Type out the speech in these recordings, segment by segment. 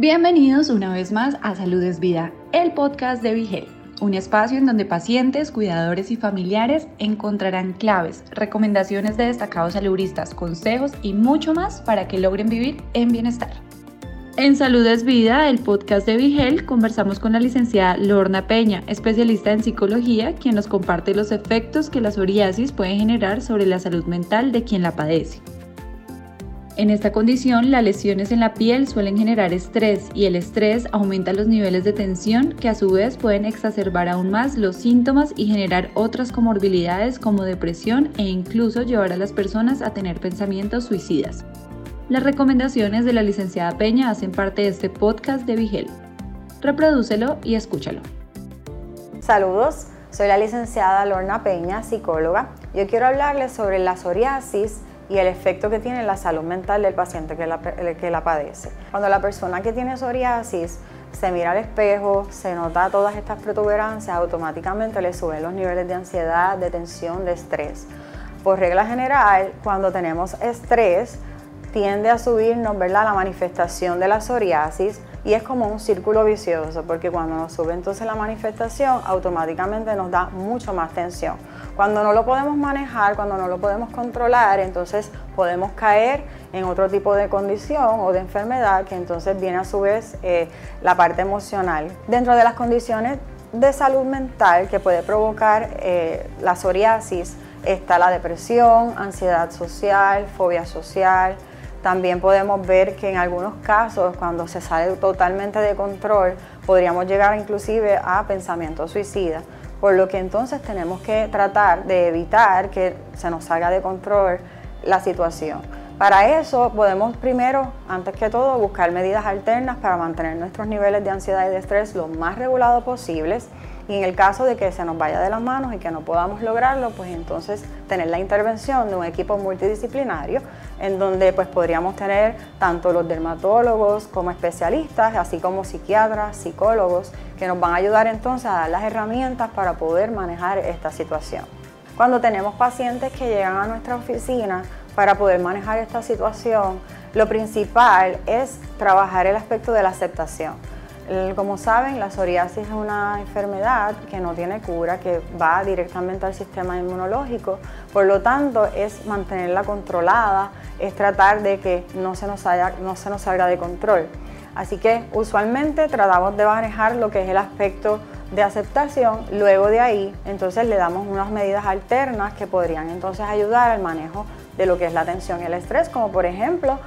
Bienvenidos una vez más a Salud es Vida, el podcast de Vigel, un espacio en donde pacientes, cuidadores y familiares encontrarán claves, recomendaciones de destacados saludistas, consejos y mucho más para que logren vivir en bienestar. En Salud es Vida, el podcast de Vigel, conversamos con la licenciada Lorna Peña, especialista en psicología, quien nos comparte los efectos que la psoriasis puede generar sobre la salud mental de quien la padece. En esta condición, las lesiones en la piel suelen generar estrés y el estrés aumenta los niveles de tensión que a su vez pueden exacerbar aún más los síntomas y generar otras comorbilidades como depresión e incluso llevar a las personas a tener pensamientos suicidas. Las recomendaciones de la licenciada Peña hacen parte de este podcast de Vigel. Reprodúcelo y escúchalo. Saludos, soy la licenciada Lorna Peña, psicóloga. Yo quiero hablarles sobre la psoriasis y el efecto que tiene en la salud mental del paciente que la, que la padece. Cuando la persona que tiene psoriasis se mira al espejo, se nota todas estas protuberancias, automáticamente le suben los niveles de ansiedad, de tensión, de estrés. Por regla general, cuando tenemos estrés, tiende a subirnos ¿verdad? la manifestación de la psoriasis y es como un círculo vicioso porque cuando nos sube entonces la manifestación automáticamente nos da mucho más tensión. Cuando no lo podemos manejar, cuando no lo podemos controlar, entonces podemos caer en otro tipo de condición o de enfermedad que entonces viene a su vez eh, la parte emocional. Dentro de las condiciones de salud mental que puede provocar eh, la psoriasis está la depresión, ansiedad social, fobia social, también podemos ver que en algunos casos, cuando se sale totalmente de control, podríamos llegar inclusive a pensamientos suicidas. Por lo que entonces tenemos que tratar de evitar que se nos salga de control la situación. Para eso podemos primero, antes que todo, buscar medidas alternas para mantener nuestros niveles de ansiedad y de estrés lo más regulados posibles y en el caso de que se nos vaya de las manos y que no podamos lograrlo, pues entonces tener la intervención de un equipo multidisciplinario en donde pues podríamos tener tanto los dermatólogos como especialistas, así como psiquiatras, psicólogos, que nos van a ayudar entonces a dar las herramientas para poder manejar esta situación. Cuando tenemos pacientes que llegan a nuestra oficina para poder manejar esta situación, lo principal es trabajar el aspecto de la aceptación como saben, la psoriasis es una enfermedad que no tiene cura, que va directamente al sistema inmunológico, por lo tanto es mantenerla controlada, es tratar de que no se nos, no se nos salga de control. Así que usualmente tratamos de manejar lo que es el aspecto de aceptación, luego de ahí entonces le damos unas medidas alternas que podrían entonces ayudar al manejo de lo que es la tensión y el estrés, como por ejemplo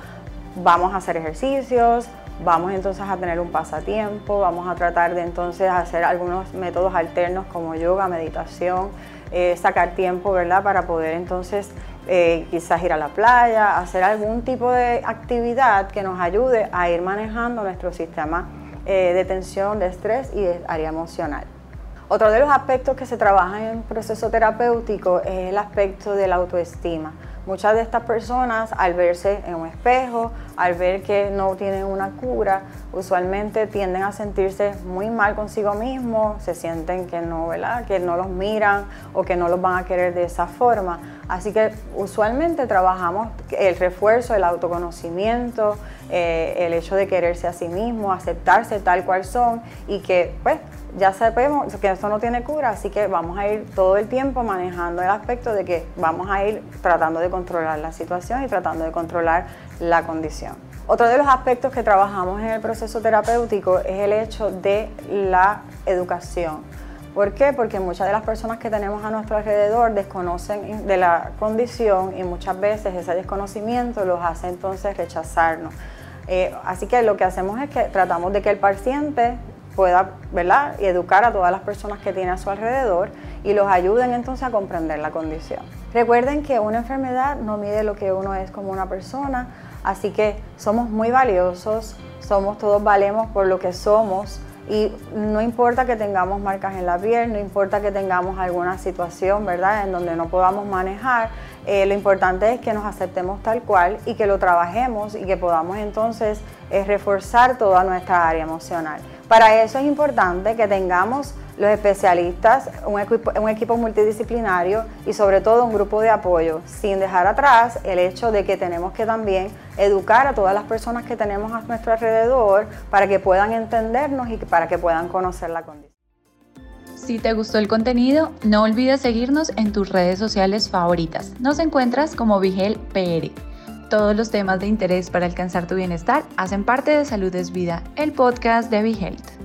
vamos a hacer ejercicios, Vamos entonces a tener un pasatiempo, vamos a tratar de entonces hacer algunos métodos alternos como yoga, meditación, eh, sacar tiempo, ¿verdad? Para poder entonces eh, quizás ir a la playa, hacer algún tipo de actividad que nos ayude a ir manejando nuestro sistema eh, de tensión, de estrés y de área emocional. Otro de los aspectos que se trabaja en el proceso terapéutico es el aspecto de la autoestima. Muchas de estas personas al verse en un espejo, al ver que no tienen una cura, usualmente tienden a sentirse muy mal consigo mismos, se sienten que no, ¿verdad? que no los miran o que no los van a querer de esa forma. Así que usualmente trabajamos el refuerzo, el autoconocimiento, eh, el hecho de quererse a sí mismo, aceptarse tal cual son y que pues ya sabemos que esto no tiene cura, así que vamos a ir todo el tiempo manejando el aspecto de que vamos a ir tratando de controlar la situación y tratando de controlar la condición. Otro de los aspectos que trabajamos en el proceso terapéutico es el hecho de la educación. ¿Por qué? Porque muchas de las personas que tenemos a nuestro alrededor desconocen de la condición y muchas veces ese desconocimiento los hace entonces rechazarnos. Eh, así que lo que hacemos es que tratamos de que el paciente pueda ¿verdad? y educar a todas las personas que tiene a su alrededor y los ayuden entonces a comprender la condición. Recuerden que una enfermedad no mide lo que uno es como una persona, así que somos muy valiosos, somos todos valemos por lo que somos y no importa que tengamos marcas en la piel, no importa que tengamos alguna situación, ¿verdad?, en donde no podamos manejar, eh, lo importante es que nos aceptemos tal cual y que lo trabajemos y que podamos entonces eh, reforzar toda nuestra área emocional. Para eso es importante que tengamos los especialistas, un equipo, multidisciplinario y sobre todo un grupo de apoyo, sin dejar atrás el hecho de que tenemos que también educar a todas las personas que tenemos a nuestro alrededor para que puedan entendernos y para que puedan conocer la condición. Si te gustó el contenido, no olvides seguirnos en tus redes sociales favoritas. Nos encuentras como Vigel PR. Todos los temas de interés para alcanzar tu bienestar hacen parte de Salud es Vida, el podcast de Vigelte.